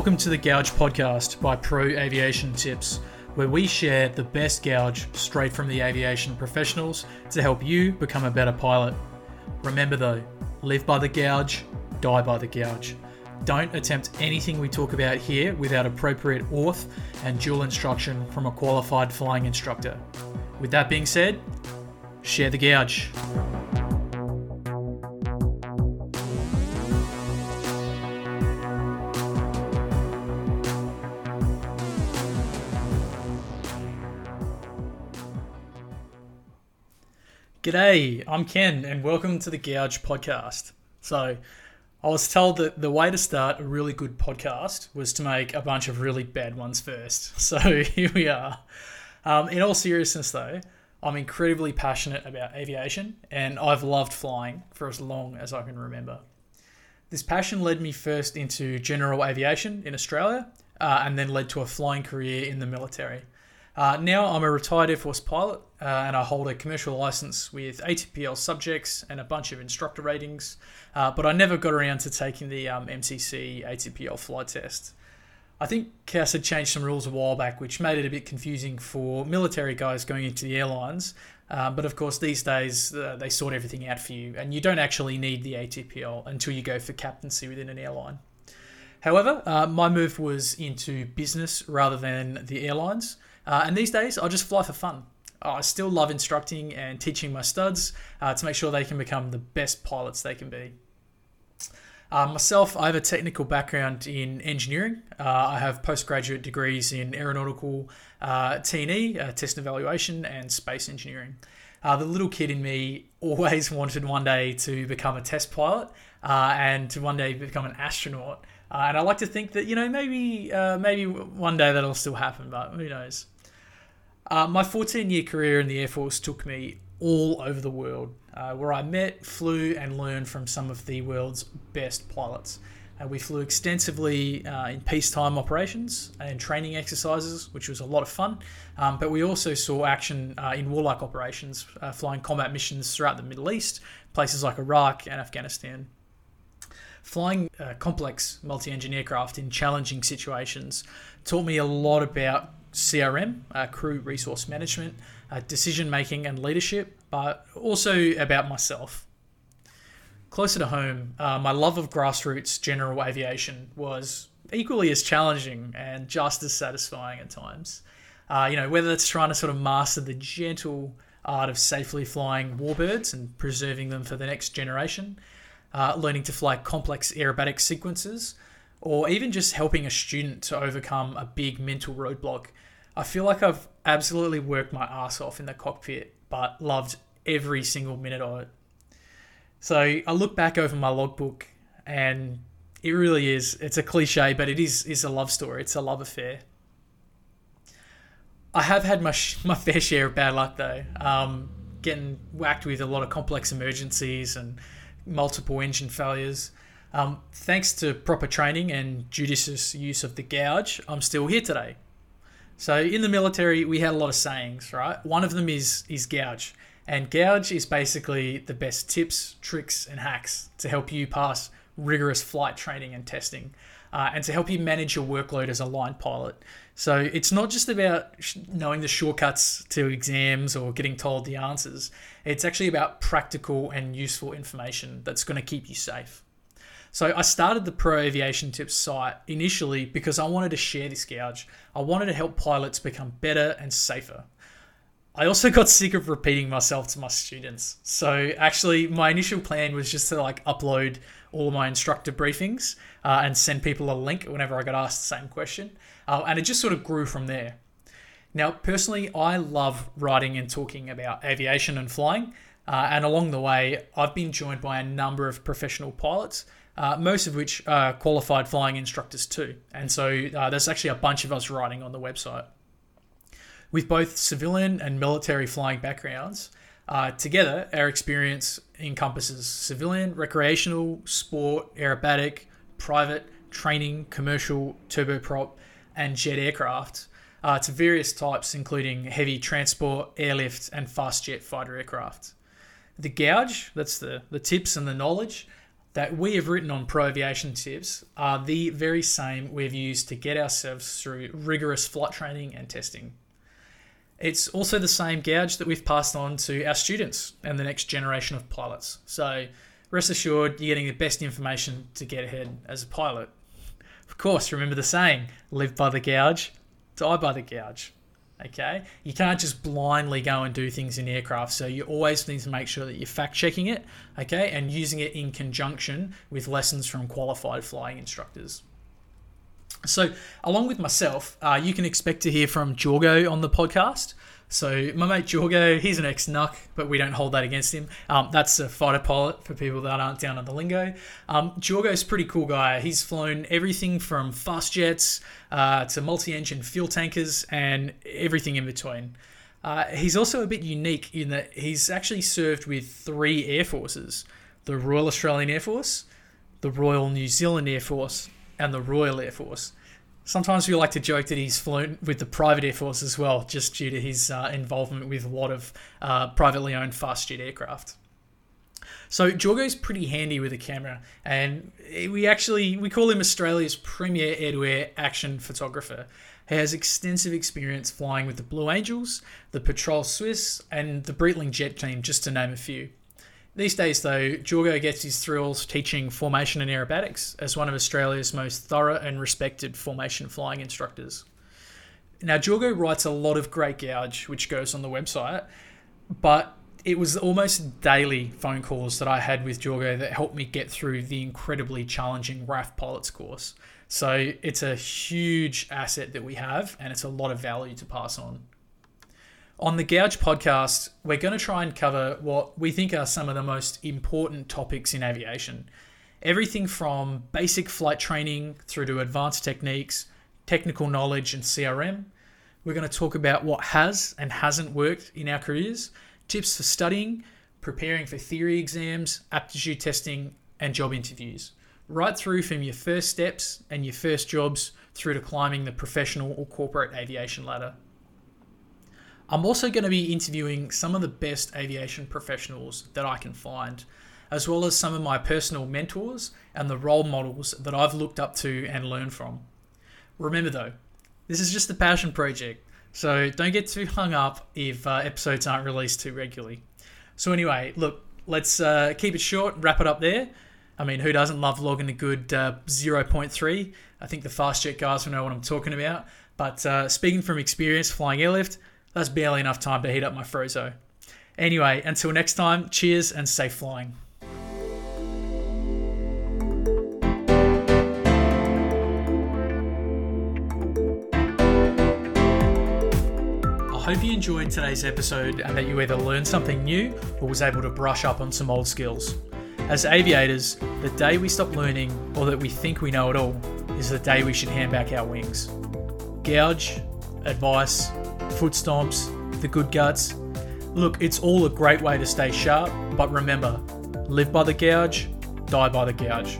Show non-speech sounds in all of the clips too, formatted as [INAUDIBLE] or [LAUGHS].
Welcome to the Gouge Podcast by Pro Aviation Tips, where we share the best gouge straight from the aviation professionals to help you become a better pilot. Remember though, live by the gouge, die by the gouge. Don't attempt anything we talk about here without appropriate auth and dual instruction from a qualified flying instructor. With that being said, share the gouge. G'day, I'm Ken, and welcome to the Gouge Podcast. So, I was told that the way to start a really good podcast was to make a bunch of really bad ones first. [LAUGHS] So, here we are. Um, in all seriousness, though, I'm incredibly passionate about aviation, and I've loved flying for as long as I can remember. This passion led me first into general aviation in Australia, uh, and then led to a flying career in the military. Uh, now I'm a retired Air Force pilot uh, and I hold a commercial license with ATPL subjects and a bunch of instructor ratings, uh, but I never got around to taking the um, MCC ATPL flight test. I think CAS had changed some rules a while back, which made it a bit confusing for military guys going into the airlines. Um, but of course, these days uh, they sort everything out for you, and you don't actually need the ATPL until you go for captaincy within an airline. However, uh, my move was into business rather than the airlines. Uh, and these days, I just fly for fun. I still love instructing and teaching my studs uh, to make sure they can become the best pilots they can be. Uh, myself, I have a technical background in engineering. Uh, I have postgraduate degrees in aeronautical uh, T&E, uh, test and evaluation, and space engineering. Uh, the little kid in me [LAUGHS] always wanted one day to become a test pilot uh, and to one day become an astronaut. and I like to think that you know maybe maybe one day that'll still happen, but who knows? Uh, my 14 year career in the Air Force took me all over the world, uh, where I met, flew, and learned from some of the world's best pilots. Uh, we flew extensively uh, in peacetime operations and training exercises, which was a lot of fun. Um, but we also saw action uh, in warlike operations, uh, flying combat missions throughout the Middle East, places like Iraq and Afghanistan. Flying complex multi engine aircraft in challenging situations taught me a lot about CRM, uh, crew resource management, uh, decision making and leadership, but also about myself. Closer to home, uh, my love of grassroots general aviation was equally as challenging and just as satisfying at times. Uh, you know, whether it's trying to sort of master the gentle art of safely flying warbirds and preserving them for the next generation, uh, learning to fly complex aerobatic sequences, or even just helping a student to overcome a big mental roadblock. I feel like I've absolutely worked my ass off in the cockpit, but loved every single minute of it. So I look back over my logbook and it really is it's a cliche but it is is a love story it's a love affair i have had my, sh- [LAUGHS] my fair share of bad luck though um, getting whacked with a lot of complex emergencies and multiple engine failures um, thanks to proper training and judicious use of the gouge, I'm still here today. So in the military, we had a lot of sayings, right? One of them is is gouge, and gouge is basically the best tips, tricks, and hacks to help you pass rigorous flight training and testing, uh, and to help you manage your workload as a line pilot. So it's not just about knowing the shortcuts to exams or getting told the answers. It's actually about practical and useful information that's going to keep you safe. So I started the Pro Aviation Tips site initially because I wanted to share this gouge. I wanted to help pilots become better and safer. I also got sick of repeating myself to my students. So actually, my initial plan was just to like upload all my instructor briefings uh, and send people a link whenever I got asked the same question. Uh, and it just sort of grew from there. Now, personally, I love writing and talking about aviation and flying. Uh, and along the way, I've been joined by a number of professional pilots uh, most of which are qualified flying instructors too. And so uh, there's actually a bunch of us writing on the website. With both civilian and military flying backgrounds, uh, together our experience encompasses civilian, recreational, sport, aerobatic, private, training, commercial, turboprop, and jet aircraft uh, to various types, including heavy transport, airlift, and fast jet fighter aircraft. The gouge, that's the, the tips and the knowledge, that we have written on Pro Aviation Tips are the very same we've used to get ourselves through rigorous flight training and testing. It's also the same gouge that we've passed on to our students and the next generation of pilots. So rest assured, you're getting the best information to get ahead as a pilot. Of course, remember the saying live by the gouge, die by the gouge. Okay, you can't just blindly go and do things in aircraft, so you always need to make sure that you're fact checking it, okay, and using it in conjunction with lessons from qualified flying instructors. So, along with myself, uh, you can expect to hear from Jorgo on the podcast. So my mate Jorgo, he's an ex-nuck, but we don't hold that against him. Um, that's a fighter pilot for people that aren't down on the lingo. Um, Jorgo's a pretty cool guy. He's flown everything from fast jets uh, to multi-engine fuel tankers and everything in between. Uh, he's also a bit unique in that he's actually served with three air forces: the Royal Australian Air Force, the Royal New Zealand Air Force, and the Royal Air Force. Sometimes we like to joke that he's flown with the private air force as well, just due to his uh, involvement with a lot of uh, privately owned fast jet aircraft. So Jorgo's pretty handy with a camera, and we actually we call him Australia's premier air-to-air action photographer. He has extensive experience flying with the Blue Angels, the Patrouille Suisse, and the Breitling Jet Team, just to name a few. These days, though, Jorgo gets his thrills teaching formation and aerobatics as one of Australia's most thorough and respected formation flying instructors. Now, Jorgo writes a lot of great gouge, which goes on the website, but it was almost daily phone calls that I had with Jorgo that helped me get through the incredibly challenging RAF pilots course. So it's a huge asset that we have, and it's a lot of value to pass on. On the Gouge podcast, we're going to try and cover what we think are some of the most important topics in aviation. Everything from basic flight training through to advanced techniques, technical knowledge, and CRM. We're going to talk about what has and hasn't worked in our careers, tips for studying, preparing for theory exams, aptitude testing, and job interviews. Right through from your first steps and your first jobs through to climbing the professional or corporate aviation ladder. I'm also going to be interviewing some of the best aviation professionals that I can find, as well as some of my personal mentors and the role models that I've looked up to and learned from. Remember though, this is just a passion project, so don't get too hung up if uh, episodes aren't released too regularly. So, anyway, look, let's uh, keep it short, wrap it up there. I mean, who doesn't love logging a good uh, 0.3? I think the fast jet guys will know what I'm talking about. But uh, speaking from experience flying airlift, that's barely enough time to heat up my Frozo. Anyway, until next time, cheers and safe flying. I hope you enjoyed today's episode and that you either learned something new or was able to brush up on some old skills. As aviators, the day we stop learning or that we think we know it all is the day we should hand back our wings. Gouge, advice, foot stomps, the good guts. Look, it's all a great way to stay sharp, but remember live by the gouge, die by the gouge.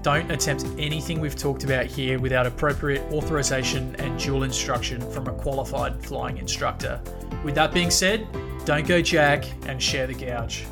Don't attempt anything we've talked about here without appropriate authorization and dual instruction from a qualified flying instructor. With that being said, don't go jack and share the gouge.